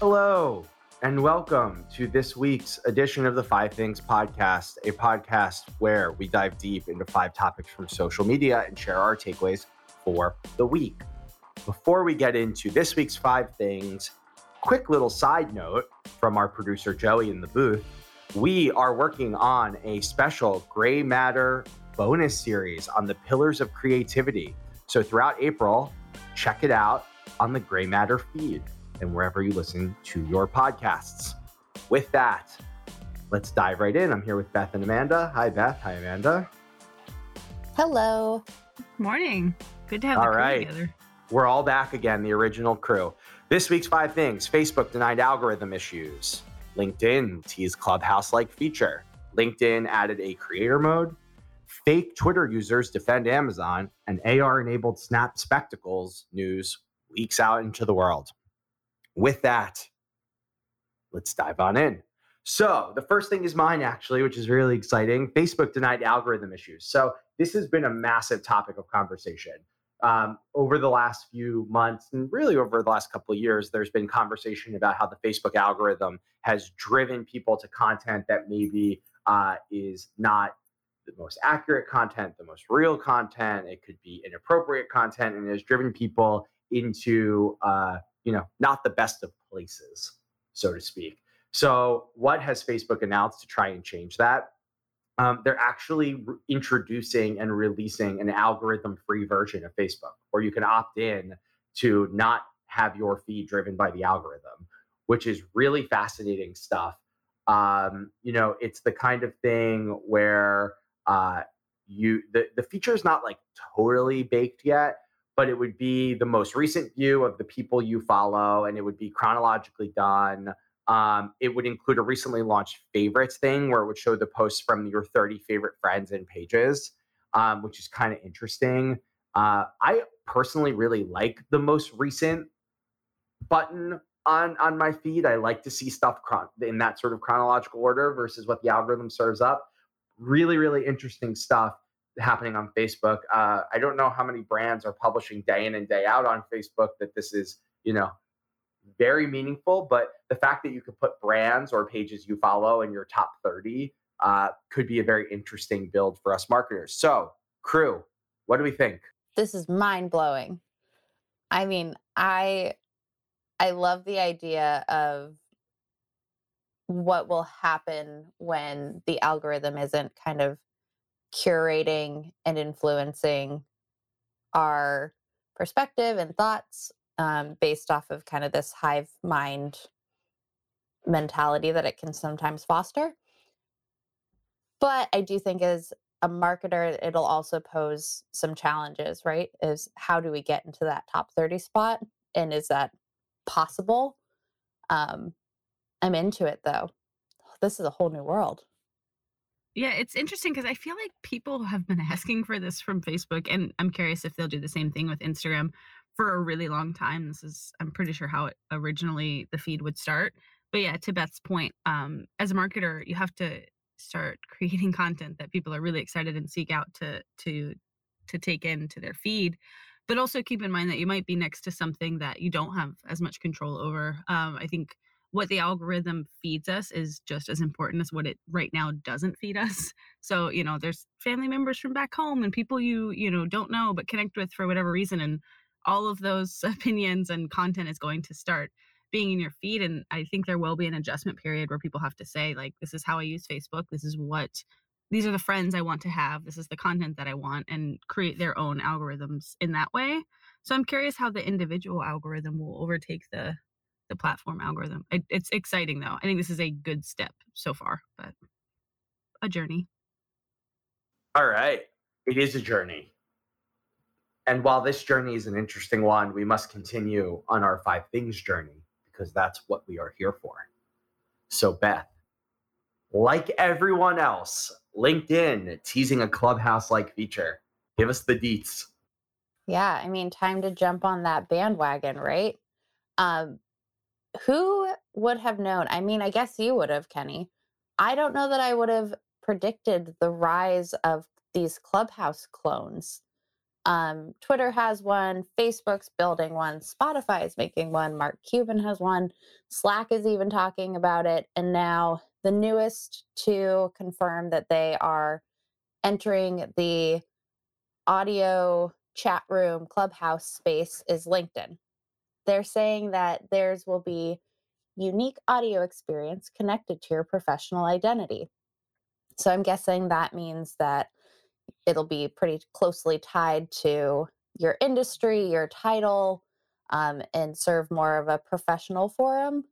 Hello, and welcome to this week's edition of the Five Things Podcast, a podcast where we dive deep into five topics from social media and share our takeaways for the week. Before we get into this week's five things, quick little side note from our producer Joey in the booth. We are working on a special Gray Matter bonus series on the pillars of creativity. So throughout April, check it out on the Gray Matter feed and wherever you listen to your podcasts. With that, let's dive right in. I'm here with Beth and Amanda. Hi, Beth. Hi, Amanda. Hello. Morning. Good to have all the crew right. together. We're all back again, the original crew. This week's five things Facebook denied algorithm issues. LinkedIn teased Clubhouse like feature. LinkedIn added a creator mode. Fake Twitter users defend Amazon, and AR enabled Snap Spectacles news leaks out into the world with that, let's dive on in. So, the first thing is mine, actually, which is really exciting. Facebook denied algorithm issues. So, this has been a massive topic of conversation. Um, over the last few months, and really over the last couple of years, there's been conversation about how the Facebook algorithm has driven people to content that maybe uh, is not the most accurate content, the most real content. It could be inappropriate content, and has driven people into uh, you know, not the best of places, so to speak. So, what has Facebook announced to try and change that? Um, they're actually re- introducing and releasing an algorithm free version of Facebook where you can opt in to not have your feed driven by the algorithm, which is really fascinating stuff. Um, you know, it's the kind of thing where uh, you the, the feature is not like totally baked yet, but it would be the most recent view of the people you follow, and it would be chronologically done. Um, it would include a recently launched favorites thing where it would show the posts from your 30 favorite friends and pages, um, which is kind of interesting. Uh, I personally really like the most recent button on on my feed. I like to see stuff chron- in that sort of chronological order versus what the algorithm serves up. Really, really interesting stuff happening on Facebook. Uh, I don't know how many brands are publishing day in and day out on Facebook that this is, you know, very meaningful. But the fact that you could put brands or pages you follow in your top 30 uh, could be a very interesting build for us marketers. So, crew, what do we think? This is mind blowing. I mean, I I love the idea of what will happen when the algorithm isn't kind of curating and influencing our perspective and thoughts um, based off of kind of this hive mind mentality that it can sometimes foster. But I do think as a marketer, it'll also pose some challenges, right? Is how do we get into that top 30 spot? And is that possible? Um, I'm into it though. This is a whole new world. Yeah, it's interesting because I feel like people have been asking for this from Facebook, and I'm curious if they'll do the same thing with Instagram for a really long time. This is, I'm pretty sure, how it originally the feed would start. But yeah, to Beth's point, um, as a marketer, you have to start creating content that people are really excited and seek out to to to take into their feed. But also keep in mind that you might be next to something that you don't have as much control over. Um, I think what the algorithm feeds us is just as important as what it right now doesn't feed us. So you know there's family members from back home and people you you know don't know but connect with for whatever reason and all of those opinions and content is going to start being in your feed and i think there will be an adjustment period where people have to say like this is how i use facebook. This is what these are the friends i want to have. This is the content that i want and create their own algorithms in that way. So i'm curious how the individual algorithm will overtake the the platform algorithm. It, it's exciting though. I think this is a good step so far, but a journey. All right. It is a journey. And while this journey is an interesting one, we must continue on our five things journey because that's what we are here for. So, Beth, like everyone else, LinkedIn teasing a clubhouse like feature. Give us the deets. Yeah, I mean, time to jump on that bandwagon, right? Um, who would have known? I mean, I guess you would have, Kenny. I don't know that I would have predicted the rise of these clubhouse clones. Um, Twitter has one, Facebook's building one, Spotify is making one, Mark Cuban has one, Slack is even talking about it. And now the newest to confirm that they are entering the audio chat room clubhouse space is LinkedIn. They're saying that theirs will be unique audio experience connected to your professional identity. So I'm guessing that means that it'll be pretty closely tied to your industry, your title, um, and serve more of a professional forum,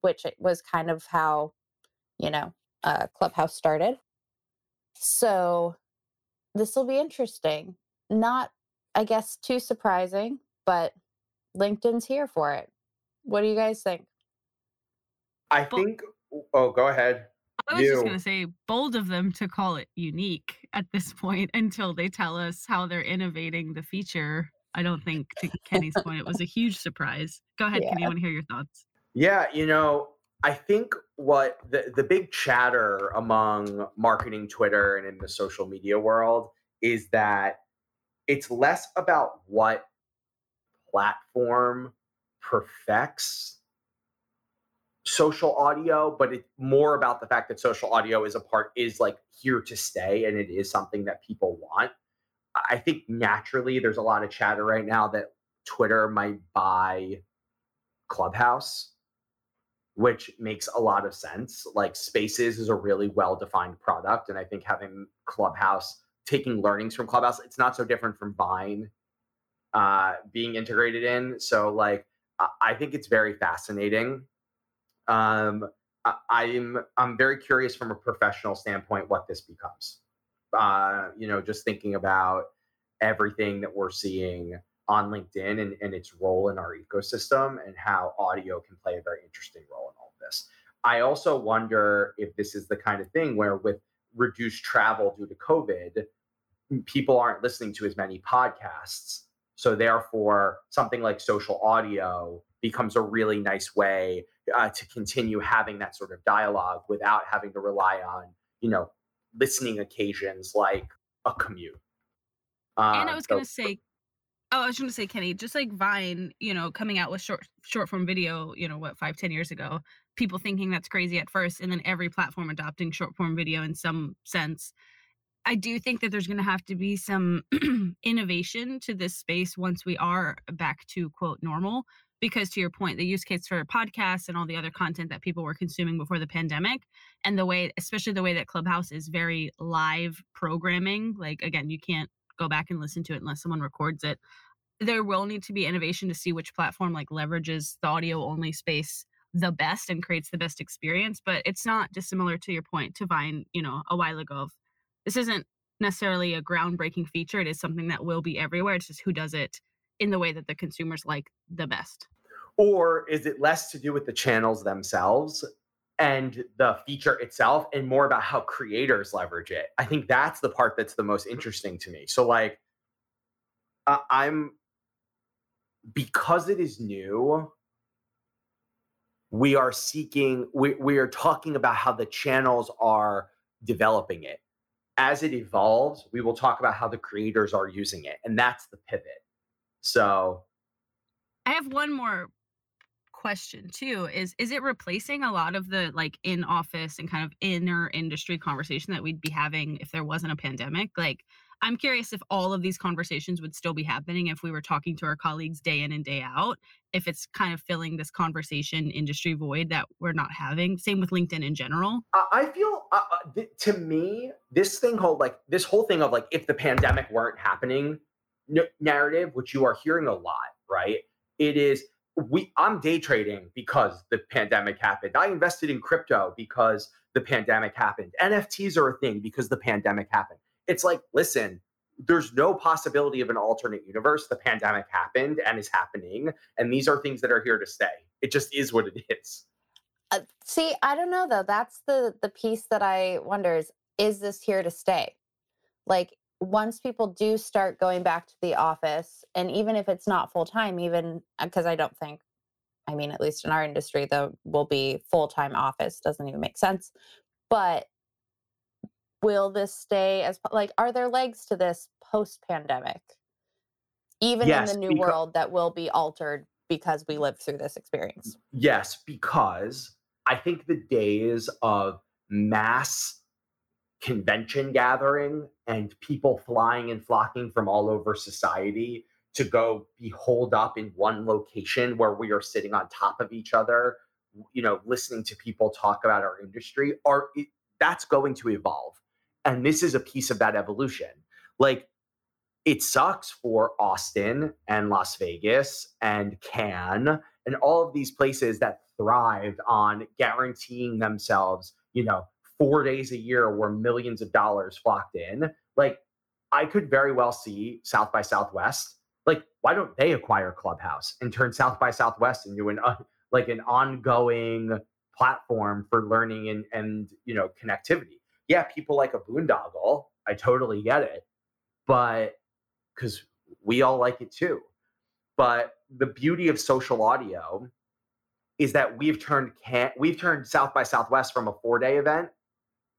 which was kind of how, you know, uh, Clubhouse started. So this will be interesting. Not, I guess, too surprising, but LinkedIn's here for it. What do you guys think? I think. Oh, go ahead. I was you. just going to say, bold of them to call it unique at this point until they tell us how they're innovating the feature. I don't think, to Kenny's point, it was a huge surprise. Go ahead, yeah. Kenny. I want to hear your thoughts. Yeah, you know, I think what the, the big chatter among marketing Twitter and in the social media world is that it's less about what platform perfects social audio, but it's more about the fact that social audio is a part is like here to stay and it is something that people want. I think naturally there's a lot of chatter right now that Twitter might buy Clubhouse, which makes a lot of sense. Like Spaces is a really well defined product. And I think having Clubhouse taking learnings from Clubhouse, it's not so different from Vine uh, being integrated in. So, like, I think it's very fascinating um, I, am I'm, I'm very curious from a professional standpoint what this becomes. Uh, you know, just thinking about everything that we're seeing on LinkedIn and, and its role in our ecosystem and how audio can play a very interesting role in all of this. I also wonder if this is the kind of thing where with reduced travel due to COVID, people aren't listening to as many podcasts. So therefore, something like social audio becomes a really nice way uh, to continue having that sort of dialogue without having to rely on you know listening occasions like a commute. Uh, and i was so, gonna say oh i was gonna say kenny just like vine you know coming out with short short form video you know what five ten years ago people thinking that's crazy at first and then every platform adopting short form video in some sense I do think that there's going to have to be some innovation to this space once we are back to quote normal because to your point the use case for podcasts and all the other content that people were consuming before the pandemic and the way especially the way that clubhouse is very live programming like again you can't go back and listen to it unless someone records it. There will need to be innovation to see which platform like leverages the audio only space the best and creates the best experience but it's not dissimilar to your point to vine you know a while ago this isn't necessarily a groundbreaking feature it is something that will be everywhere it's just who does it in the way that the consumers like the best or is it less to do with the channels themselves and the feature itself and more about how creators leverage it? I think that's the part that's the most interesting to me. So, like, uh, I'm because it is new, we are seeking, we, we are talking about how the channels are developing it. As it evolves, we will talk about how the creators are using it. And that's the pivot. So I have one more question too is is it replacing a lot of the like in office and kind of inner industry conversation that we'd be having if there wasn't a pandemic like i'm curious if all of these conversations would still be happening if we were talking to our colleagues day in and day out if it's kind of filling this conversation industry void that we're not having same with linkedin in general i feel uh, uh th- to me this thing called like this whole thing of like if the pandemic weren't happening n- narrative which you are hearing a lot right it is we I'm day trading because the pandemic happened. I invested in crypto because the pandemic happened. NFTs are a thing because the pandemic happened. It's like, listen, there's no possibility of an alternate universe. The pandemic happened and is happening, and these are things that are here to stay. It just is what it is. Uh, see, I don't know though. That's the the piece that I wonder is is this here to stay? Like once people do start going back to the office, and even if it's not full time, even because uh, I don't think, I mean, at least in our industry, there will be full time office. Doesn't even make sense. But will this stay as like, are there legs to this post pandemic? even Yes, in the new becau- world that will be altered because we lived through this experience. Yes, because I think the days of mass convention gathering and people flying and flocking from all over society to go be holed up in one location where we are sitting on top of each other, you know, listening to people talk about our industry are it, that's going to evolve. And this is a piece of that evolution. Like it sucks for Austin and Las Vegas and Cannes and all of these places that thrived on guaranteeing themselves, you know, four days a year where millions of dollars flocked in. Like, I could very well see South by Southwest. Like, why don't they acquire Clubhouse and turn South by Southwest into an uh, like an ongoing platform for learning and and you know connectivity? Yeah, people like a boondoggle. I totally get it, but because we all like it too. But the beauty of social audio is that we've turned can we've turned South by Southwest from a four day event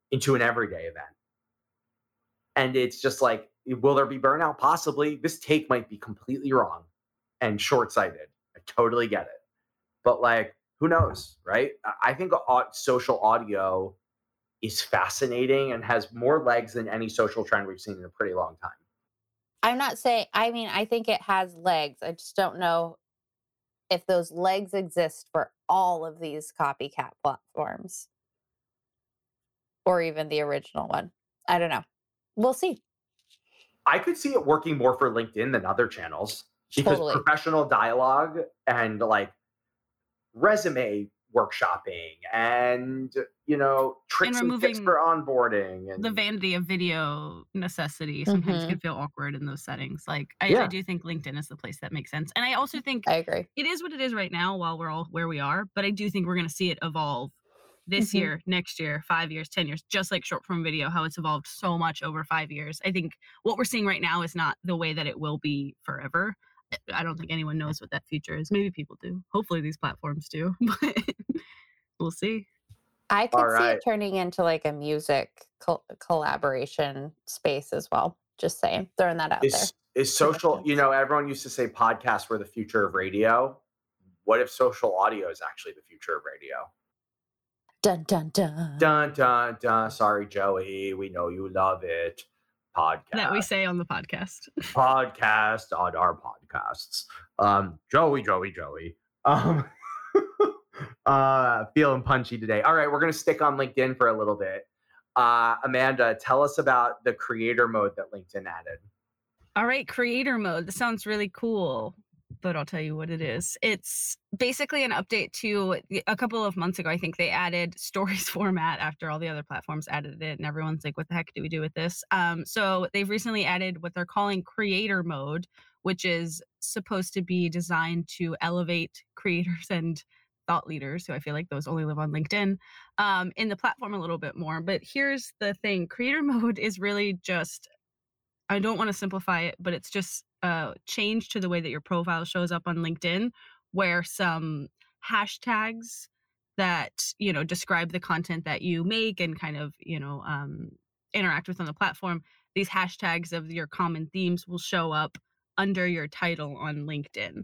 into an everyday event. And it's just like, will there be burnout? Possibly. This take might be completely wrong and short sighted. I totally get it. But like, who knows, right? I- I think social audio is fascinating and has more legs than any social trend we've seen in a pretty long time. I'm not saying, I mean, I think it has legs. I just don't know if those legs exist for all of these copycat platforms or even the original one. I don't know. We'll see. I could see it working more for LinkedIn than other channels because Totally. professional dialogue and like resume workshopping and you know tricks and, tips for onboarding and the vanity of video necessity sometimes Mhm. can feel awkward in those settings. Like I, Yeah. I do think LinkedIn is the place that makes sense. And I also think I agree. it is what it is right now while we're all where we are, but I do think we're gonna see it evolve this Mhm. year, next year, five years, ten years, just like short form video, how it's evolved so much over five years. I think what we're seeing right now is not the way that it will be forever. I- I don't think anyone knows what that future is. Maybe people do. Hopefully these platforms do, but we'll see. I could see it turning into like a music col- collaboration space as well. Just saying, throwing that out is is social you know everyone used to say podcasts were the future of radio what if social audio is actually the future of radio. Dun dun dun. dun dun dun sorry joey we know you love it podcast That we say on the podcast. podcast on our podcasts. Um, Joey, Joey, Joey. Um, uh, feeling punchy today. All right, we're gonna stick on LinkedIn for a little bit. Uh, Amanda, tell us about the creator mode that LinkedIn added. All right, creator mode. This sounds really cool, but I'll tell you what it is. It's basically an update to a couple of months ago. I think they added stories format after all the other platforms added it, and everyone's like, "What the heck do we do with this?" Um, so they've recently added what they're calling creator mode, which is supposed to be designed to elevate creators and thought leaders who I feel like those only live on LinkedIn um, in the platform a little bit more. But here's the thing creator mode is really just, I don't want to simplify it, but it's just a change to the way that your profile shows up on LinkedIn, where some hashtags that, you know, describe the content that you make and kind of, you know, um, interact with on the platform, these hashtags of your common themes will show up under your title on LinkedIn.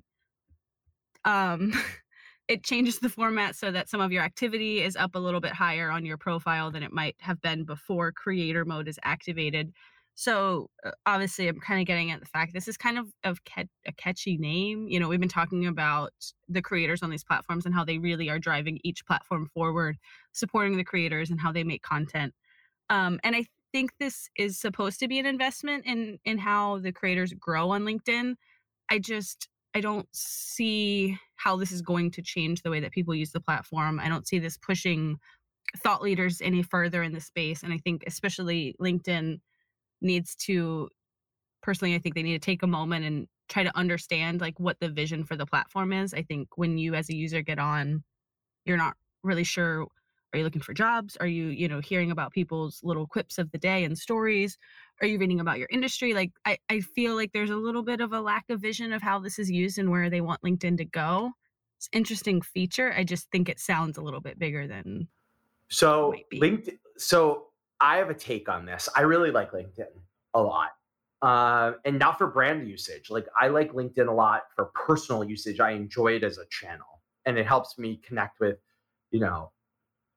Um, it changes the format so that some of your activity is up a little bit higher on your profile than it might have been before creator mode is activated. So uh, obviously, I'm kind of getting at the fact this is kind of of cat- a catchy name. You know, we've been talking about the creators on these platforms and how they really are driving each platform forward, supporting the creators and how they make content. Um, and I think this is supposed to be an investment in in how the creators grow on LinkedIn. I just I don't see how this is going to change the way that people use the platform. I don't see this pushing thought leaders any further in the space. And I think especially LinkedIn needs to personally, I think they need to take a moment and try to understand like what the vision for the platform is. I think when you as a user get on, you're not really sure are you looking for jobs? Are you, you know, hearing about people's little quips of the day and stories? Are you reading about your industry? Like I, I feel like there's a little bit of a lack of vision of how this is used and where they want LinkedIn to go. It's an interesting feature. I just think it sounds a little bit bigger than So. LinkedIn. So I have a take on this. I really like LinkedIn a lot. uh, and not for brand usage. Like I like LinkedIn a lot for personal usage. I enjoy it as a channel, and it helps me connect with, you know,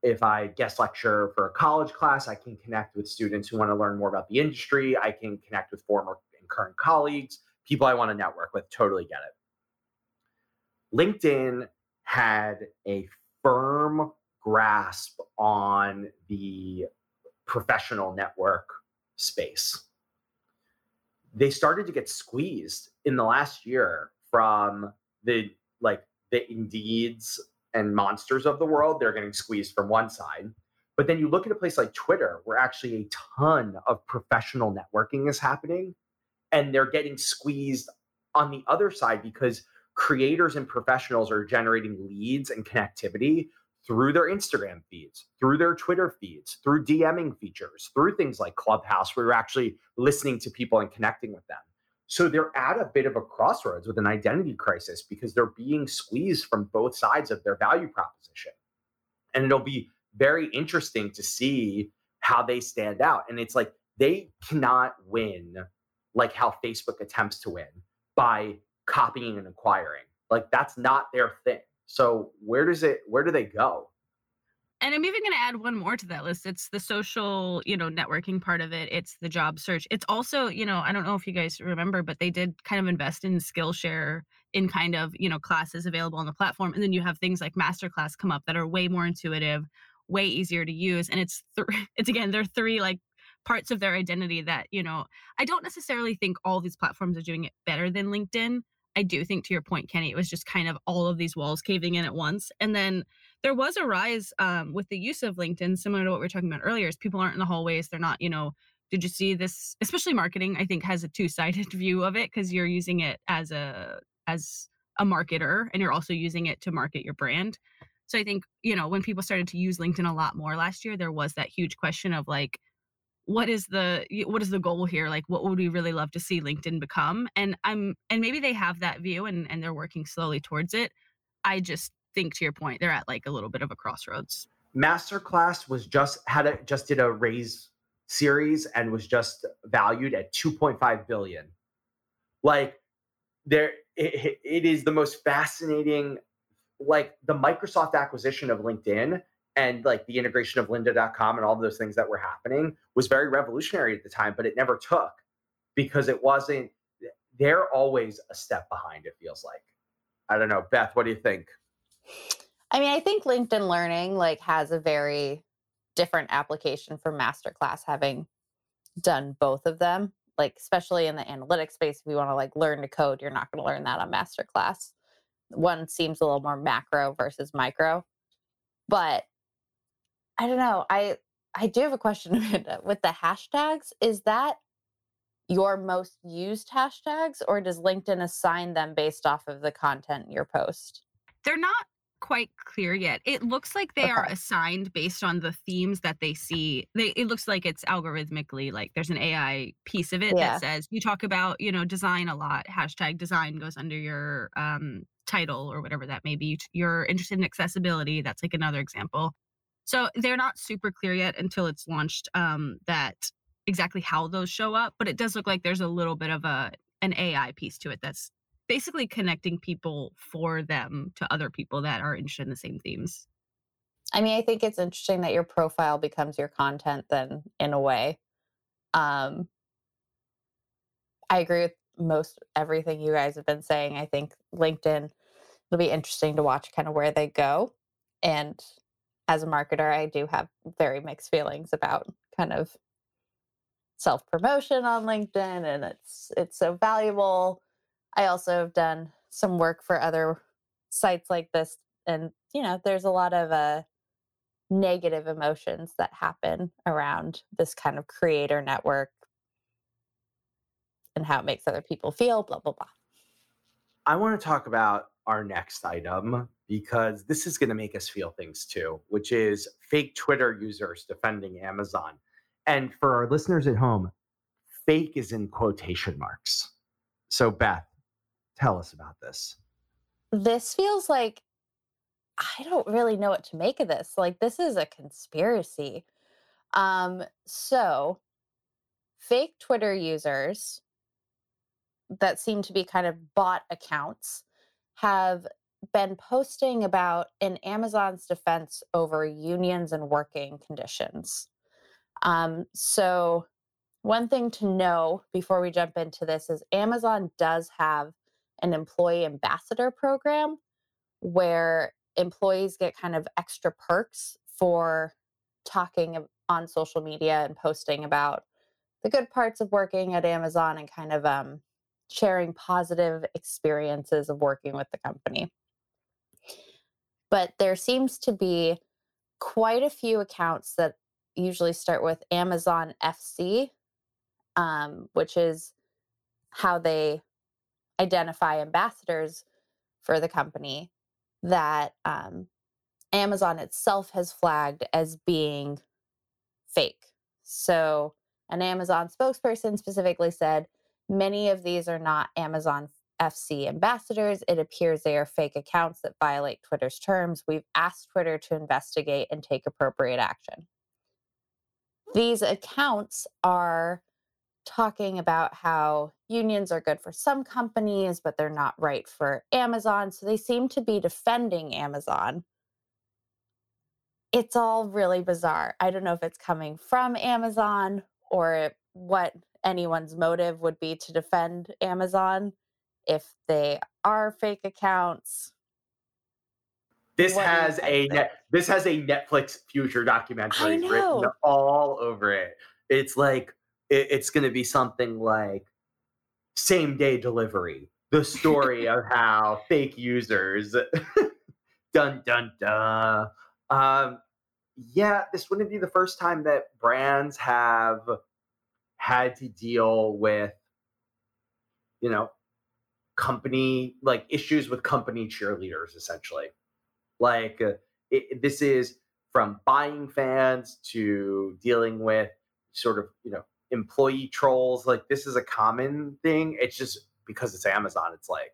if I guest lecture for a college class, I can connect with students who want to learn more about the industry. I can connect with former and current colleagues, people I want to network with. Totally get it. LinkedIn had a firm grasp on the professional network space. They started to get squeezed in the last year from the like the Indeeds and monsters of the world. They're getting squeezed from one side. But then you look at a place like Twitter, where actually a ton of professional networking is happening, and they're getting squeezed on the other side because creators and professionals are generating leads and connectivity through their Instagram feeds, through their Twitter feeds, through DMing features, through things like Clubhouse, where you're actually listening to people and connecting with them. So they're at a bit of a crossroads with an identity crisis because they're being squeezed from both sides of their value proposition. And it'll be very interesting to see how they stand out. And it's like they cannot win like how Facebook attempts to win by copying and acquiring. Like that's not their thing. So where does it where do they go? And I'm even going to add one more to that list. It's the social, you know, networking part of it. It's the job search. It's also, you know, I don't know if you guys remember, but they did kind of invest in Skillshare in kind of, you know, classes available on the platform. And then you have things like Masterclass come up that are way more intuitive, way easier to use. And it's, th- it's again, they're three like parts of their identity that, you know, I don't necessarily think all these platforms are doing it better than LinkedIn. I do think to your point, Kenny, it was just kind of all of these walls caving in at once. And then there was a rise um, with the use of LinkedIn, similar to what we were talking about earlier, is people aren't in the hallways. They're not, you know, did you see this? Especially marketing, I think, has a two-sided view of it because you're using it as a as a marketer and you're also using it to market your brand. So I think, you know, when people started to use LinkedIn a lot more last year, there was that huge question of like, what is the what is the goal here? Like what would we really love to see linkedin become? And i'm and maybe they have that view and and they're working slowly towards it. I just think to your point they're at like a little bit of a crossroads. Masterclass was just had a just did a raise series and was just valued at 2.5 billion. Like there it, it is the most fascinating like the microsoft acquisition of linkedin and like the integration of lynda.com and all those things that were happening was very revolutionary at the time but it never took because it wasn't they're always a step behind it feels like. I don't know. Beth what do you think? I mean i think linkedin learning like has a very different application for masterclass having done both of them. Like especially in the analytics space if you want to like learn to code you're not going to learn that on masterclass. One seems a little more macro versus micro. But I don't know. I I do have a question with the hashtags. Is that your most used hashtags, or does LinkedIn assign them based off of the content in your post? They're not quite clear yet. It looks like they okay. are assigned based on the themes that they see. They it looks like it's algorithmically like there's an AI piece of it yeah. that says you talk about, you know, design a lot. Hashtag design goes under your um title or whatever that may be. You're interested in accessibility. That's like another example. So they're not super clear yet until it's launched um, that exactly how those show up, but it does look like there's a little bit of a an AI piece to it that's basically connecting people for them to other people that are interested in the same themes. I mean, I think it's interesting that your profile becomes your content then in a way. Um I agree with most everything you guys have been saying. I think LinkedIn it'll be interesting to watch kind of where they go and as a marketer, I do have very mixed feelings about kind of self promotion on LinkedIn and it's it's so valuable. I also have done some work for other sites like this and you know, there's a lot of uh negative emotions that happen around this kind of creator network and how it makes other people feel, blah blah blah. I want to talk about our next item because this is going to make us feel things too, which is fake Twitter users defending Amazon. And for our listeners at home, fake is in quotation marks. So, Beth, tell us about this. This feels like I don't really know what to make of this. Like, this is a conspiracy. Um, so, fake Twitter users that seem to be kind of bot accounts have been posting about in Amazon's defense over unions and working conditions. Um, so, one thing to know before we jump into this is Amazon does have an employee ambassador program where employees get kind of extra perks for talking on social media and posting about the good parts of working at Amazon and kind of um, sharing positive experiences of working with the company. But there seems to be quite a few accounts that usually start with Amazon FC, um, which is how they identify ambassadors for the company that um, Amazon itself has flagged as being fake. So, an Amazon spokesperson specifically said many of these are not Amazon FC ambassadors. It appears they are fake accounts that violate Twitter's terms. We've asked Twitter to investigate and take appropriate action. These accounts are talking about how unions are good for some companies, but they're not right for Amazon. So they seem to be defending Amazon. It's all really bizarre. I don't know if it's coming from Amazon or what anyone's motive would be to defend Amazon if they are fake accounts. This has a net, this has a Netflix future documentary written all over it. It's like it, it's going to be something like same day delivery. The story of how fake users, dun dun dun. Um, yeah, this wouldn't be the first time that brands have had to deal with, you know, company like issues with company cheerleaders, essentially. Like uh, it, this is from buying fans to dealing with sort of you know employee trolls. Like this is a common thing. It's just because it's Amazon. It's like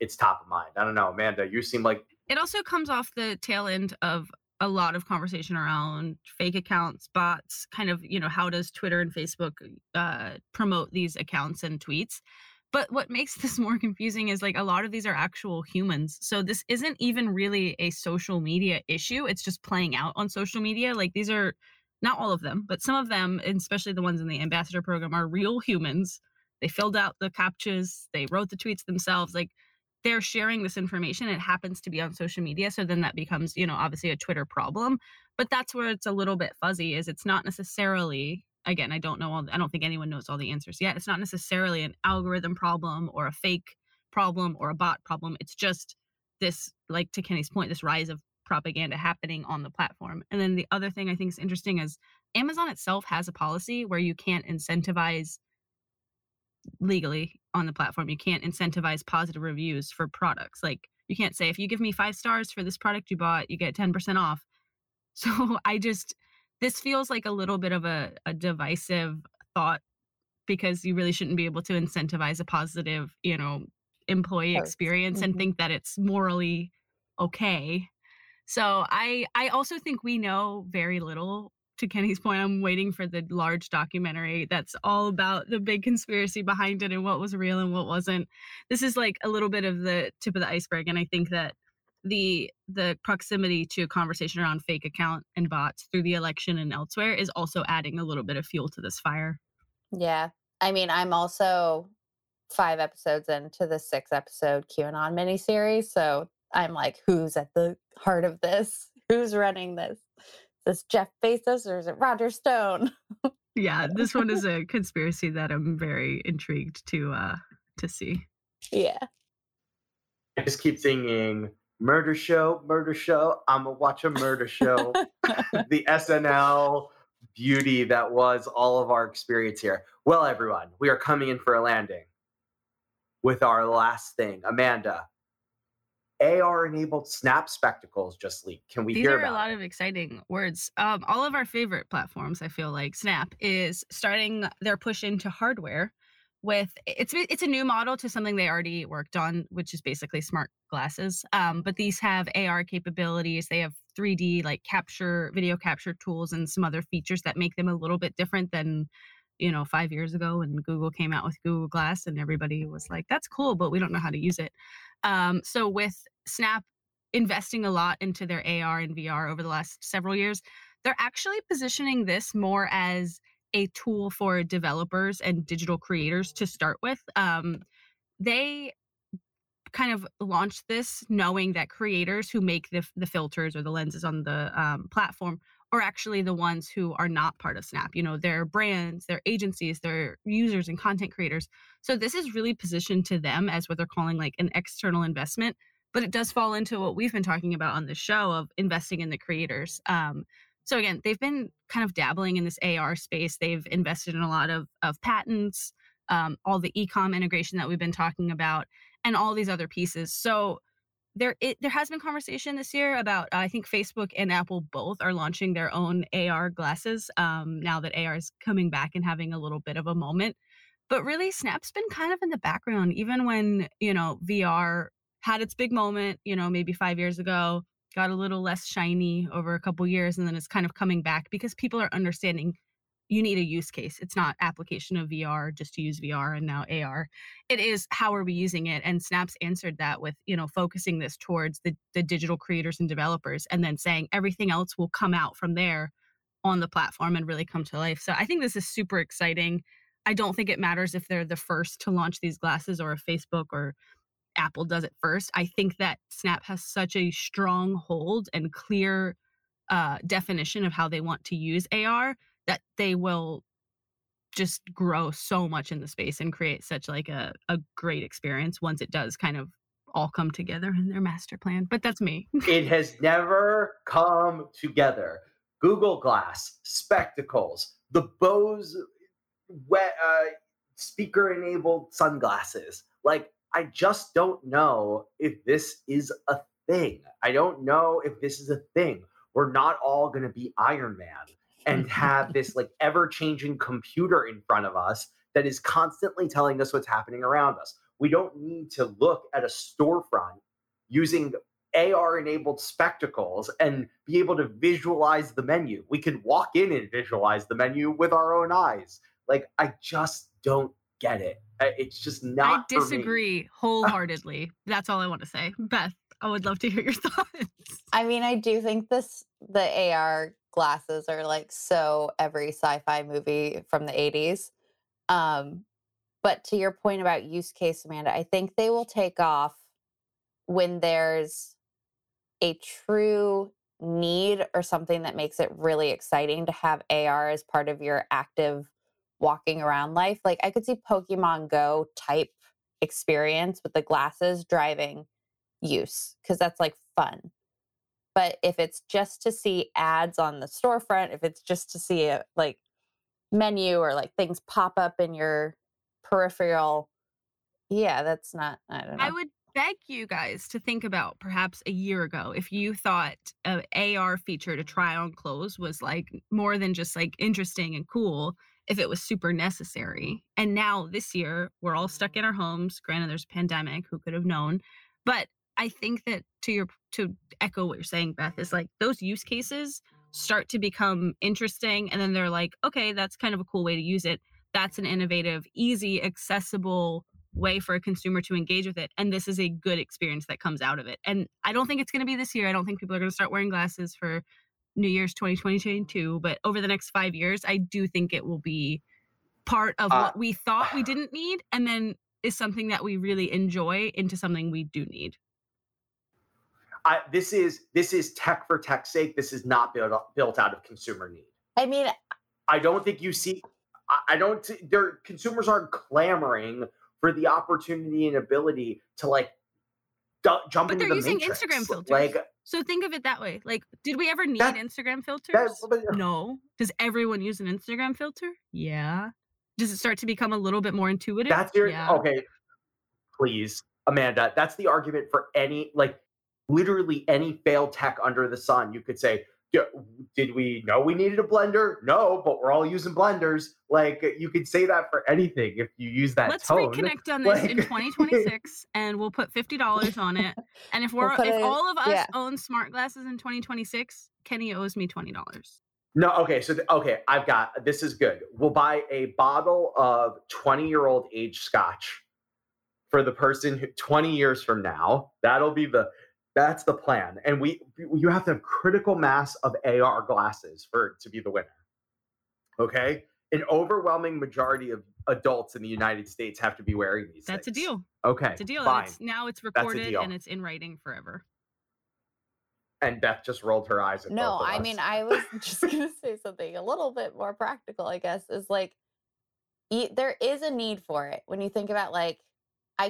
it's top of mind. I don't know, Amanda. You seem like it also comes off the tail end of a lot of conversation around fake accounts, bots, kind of, you know, how does Twitter and Facebook uh, promote these accounts and tweets? But what makes this more confusing is like a lot of these are actual humans. So this isn't even really a social media issue. It's just playing out on social media. Like these are not all of them, but some of them, especially the ones in the ambassador program, are real humans. They filled out the captchas, they wrote the tweets themselves. Like they're sharing this information. It happens to be on social media. So then that becomes, you know, obviously a Twitter problem. But that's where it's a little bit fuzzy, is it's not necessarily again, I don't know all I don't think anyone knows all the answers yet. It's not necessarily an algorithm problem or a fake problem or a bot problem. It's just this, like to Kenny's point, this rise of propaganda happening on the platform. And then the other thing I think is interesting is Amazon itself has a policy where you can't incentivize legally on the platform. You can't incentivize positive reviews for products. Like you can't say if you give me 5 stars for this product you bought, you get 10% off. So I just this feels like a little bit of a, a divisive thought because you really shouldn't be able to incentivize a positive, you know, employee experience mm-hmm. and think that it's morally okay. So I I also think we know very little to Kenny's point, I'm waiting for the large documentary that's all about the big conspiracy behind it and what was real and what wasn't. This is like a little bit of the tip of the iceberg. And I think that the the proximity to a conversation around fake account and bots through the election and elsewhere is also adding a little bit of fuel to this fire. Yeah. I mean, I'm also five episodes into the six episode QAnon miniseries. So I'm like, who's at the heart of this? Who's running this? Is this Jeff Bezos or is it Roger Stone? yeah, this one is a conspiracy that I'm very intrigued to uh to see. Yeah. I just keep singing murder show, murder show. I'm gonna watch a murder show. the SNL beauty that was all of our experience here. Well, everyone, we are coming in for a landing with our last thing. Amanda, AR enabled Snap spectacles just leaked. Can we These hear are a lot it? of exciting words. Um, all of our favorite platforms, I feel like Snap is starting their push into hardware with it's it's a new model to something they already worked on, which is basically smart glasses. Um, but these have AR capabilities. They have 3D like capture video capture tools and some other features that make them a little bit different than you know, five years ago when Google came out with Google Glass and everybody was like, that's cool, but we don't know how to use it. Um, so with Snap investing a lot into their AR and VR over the last several years, they're actually positioning this more as a tool for developers and digital creators to start with. Um, they kind of launched this knowing that creators who make the, the filters or the lenses on the um, platform are actually the ones who are not part of Snap. You know, their brands, their agencies, their users and content creators. So this is really positioned to them as what they're calling like an external investment. But it does fall into what we've been talking about on the show of investing in the creators. Um, so again, they've been kind of dabbling in this AR space. They've invested in a lot of of patents, um, all the ecom integration that we've been talking about, and all these other pieces. So there it, there has been conversation this year about uh, I think Facebook and Apple both are launching their own AR glasses um, now that AR is coming back and having a little bit of a moment. But really, Snap's been kind of in the background, even when you know VR had its big moment. You know, maybe five years ago, got a little less shiny over a couple years, and then it's kind of coming back because people are understanding you need a use case. It's not application of VR just to use VR and now AR. It is how are we using it? And Snaps answered that with, you know, focusing this towards the, the digital creators and developers and then saying everything else will come out from there on the platform and really come to life. So I think this is super exciting. I don't think it matters if they're the first to launch these glasses or if Facebook or Apple does it first. I think that Snap has such a strong hold and clear uh, definition of how they want to use AR that they will just grow so much in the space and create such like a, a great experience once it does kind of all come together in their master plan. But that's me. it has never come together. Google Glass, spectacles, the Bose wet, uh, speaker enabled sunglasses. Like, I just don't know if this is a thing. I don't know if this is a thing. We're not all going to be Iron Man and have this like ever changing computer in front of us that is constantly telling us what's happening around us. We don't need to look at a storefront using AR enabled spectacles and be able to visualize the menu. We can walk in and visualize the menu with our own eyes. Like, I just don't get it. It's just not. I disagree wholeheartedly. That's all I want to say. Beth, I would love to hear your thoughts. I mean, I do think this the AR glasses are like so every sci-fi movie from the 80s. Um, but to your point about use case, Amanda, I think they will take off when there's a true need or something that makes it really exciting to have AR as part of your active walking around life. Like I could see Pokemon Go type experience with the glasses driving use because that's like fun. But if it's just to see ads on the storefront, if it's just to see a like menu or like things pop up in your peripheral, yeah, that's not, I don't know. I would beg you guys to think about perhaps a year ago if you thought an AR feature to try on clothes was like more than just like interesting and cool if it was super necessary. And now this year we're all stuck in our homes. Granted, there's a pandemic, who could have known? But I think that to your to echo what you're saying, Beth, is like those use cases start to become interesting and then they're like, okay, that's kind of a cool way to use it. That's an innovative, easy, accessible way for a consumer to engage with it. And this is a good experience that comes out of it. And I don't think it's going to be this year. I don't think people are going to start wearing glasses for New Year's 2022, but over the next five years, I do think it will be part of uh, what we thought we didn't need and then is something that we really enjoy into something we do need. I, this is this is tech for tech's sake. This is not built built out of consumer need. I mean, I don't think you see. I don't. Their consumers aren't clamoring for the opportunity and ability to like d- jump but into they're the using matrix. Instagram filters. Like, so think of it that way. Like, did we ever need that, Instagram filters? That, no. Does everyone use an Instagram filter? Yeah. Does it start to become a little bit more intuitive? That's your yeah. okay. Please, Amanda. That's the argument for any like literally any failed tech under the sun. You could say, did we know we needed a blender? No, but we're all using blenders. Like you could say that for anything if you use that Let's tone. reconnect on this like... in 2026 and we'll put $50 on it. And if we're we'll if it, all of us yeah. own smart glasses in 2026, Kenny owes me $20. No, okay. So, th- okay, I've got this is good. We'll buy a bottle of 20 year old age scotch for the person who 20 years from now. That'll be the that's the plan. And we you have to have critical mass of AR glasses for to be the winner. Okay? An overwhelming majority of adults in the United States have to be wearing these. That's things. a deal. Okay. It's a deal. Fine. It's, now it's recorded and it's in writing forever. And Beth just rolled her eyes at No, both of I us. mean, I was just going to say something a little bit more practical, I guess, is like e- there is a need for it when you think about like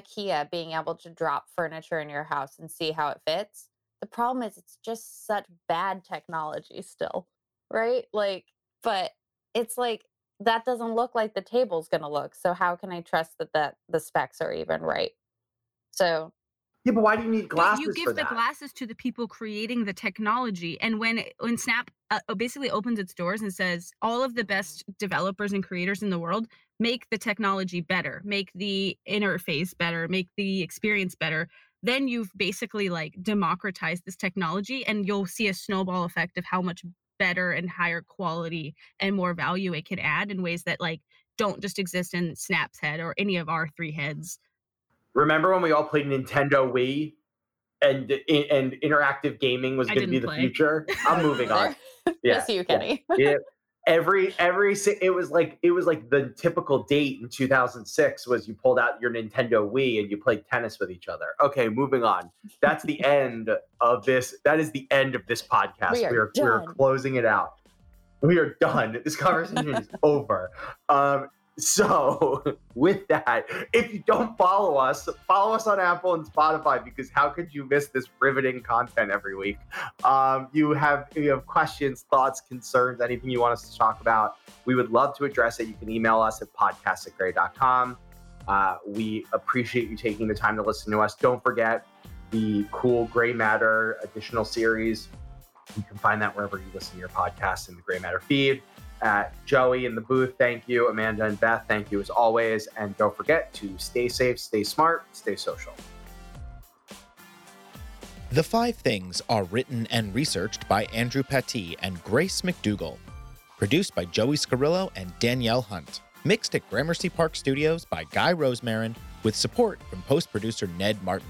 IKEA being able to drop furniture in your house and see how it fits. The problem is it's just such bad technology still, right? Like, but it's like that doesn't look like the table's going to look. So how can I trust that that the specs are even right? So yeah, but why do you need But glasses you for give the that? glasses to the people creating the technology, and when when Snap uh, basically opens its doors and says all of the best developers and creators in the world make the technology better, make the interface better, make the experience better, then you've basically like democratized this technology, and you'll see a snowball effect of how much better and higher quality and more value it could add in ways that like don't just exist in Snap's head or any of our three heads. Remember when we all played Nintendo Wii and and interactive gaming was going to be the play. future? I'm moving on. there- Yeah, Miss you, yeah. Kenny. yeah. Every every it was like it was like the typical date in 2006 was you pulled out your Nintendo Wii and you played tennis with each other. Okay, moving on. That's the end of this. That is the end of this podcast. We are we are, we are closing it out. We are done. This conversation is over. Um, so with that, if you don't follow us, follow us on Apple and Spotify because how could you miss this riveting content every week? Um, you have you have questions, thoughts, concerns, anything you want us to talk about, we would love to address it. You can email us at podcast at grey.com. Uh, we appreciate you taking the time to listen to us. Don't forget the cool Grey Matter additional series. You can find that wherever you listen to your podcast in the Grey Matter feed. Uh, Joey in the booth, thank you. Amanda and Beth, thank you as always. And don't forget to stay safe, stay smart, stay social. The Five Things are written and researched by Andrew Paty and Grace McDougall. Produced by Joey Scarillo and Danielle Hunt. Mixed at Gramercy Park Studios by Guy Rosemarin with support from post producer Ned Martin.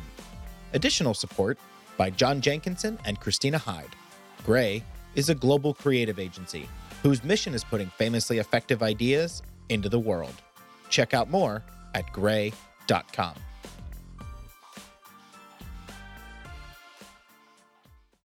Additional support by John Jenkinson and Christina Hyde. Grey is a global creative agency whose mission is putting famously effective ideas into the world. Check out more at grey.com.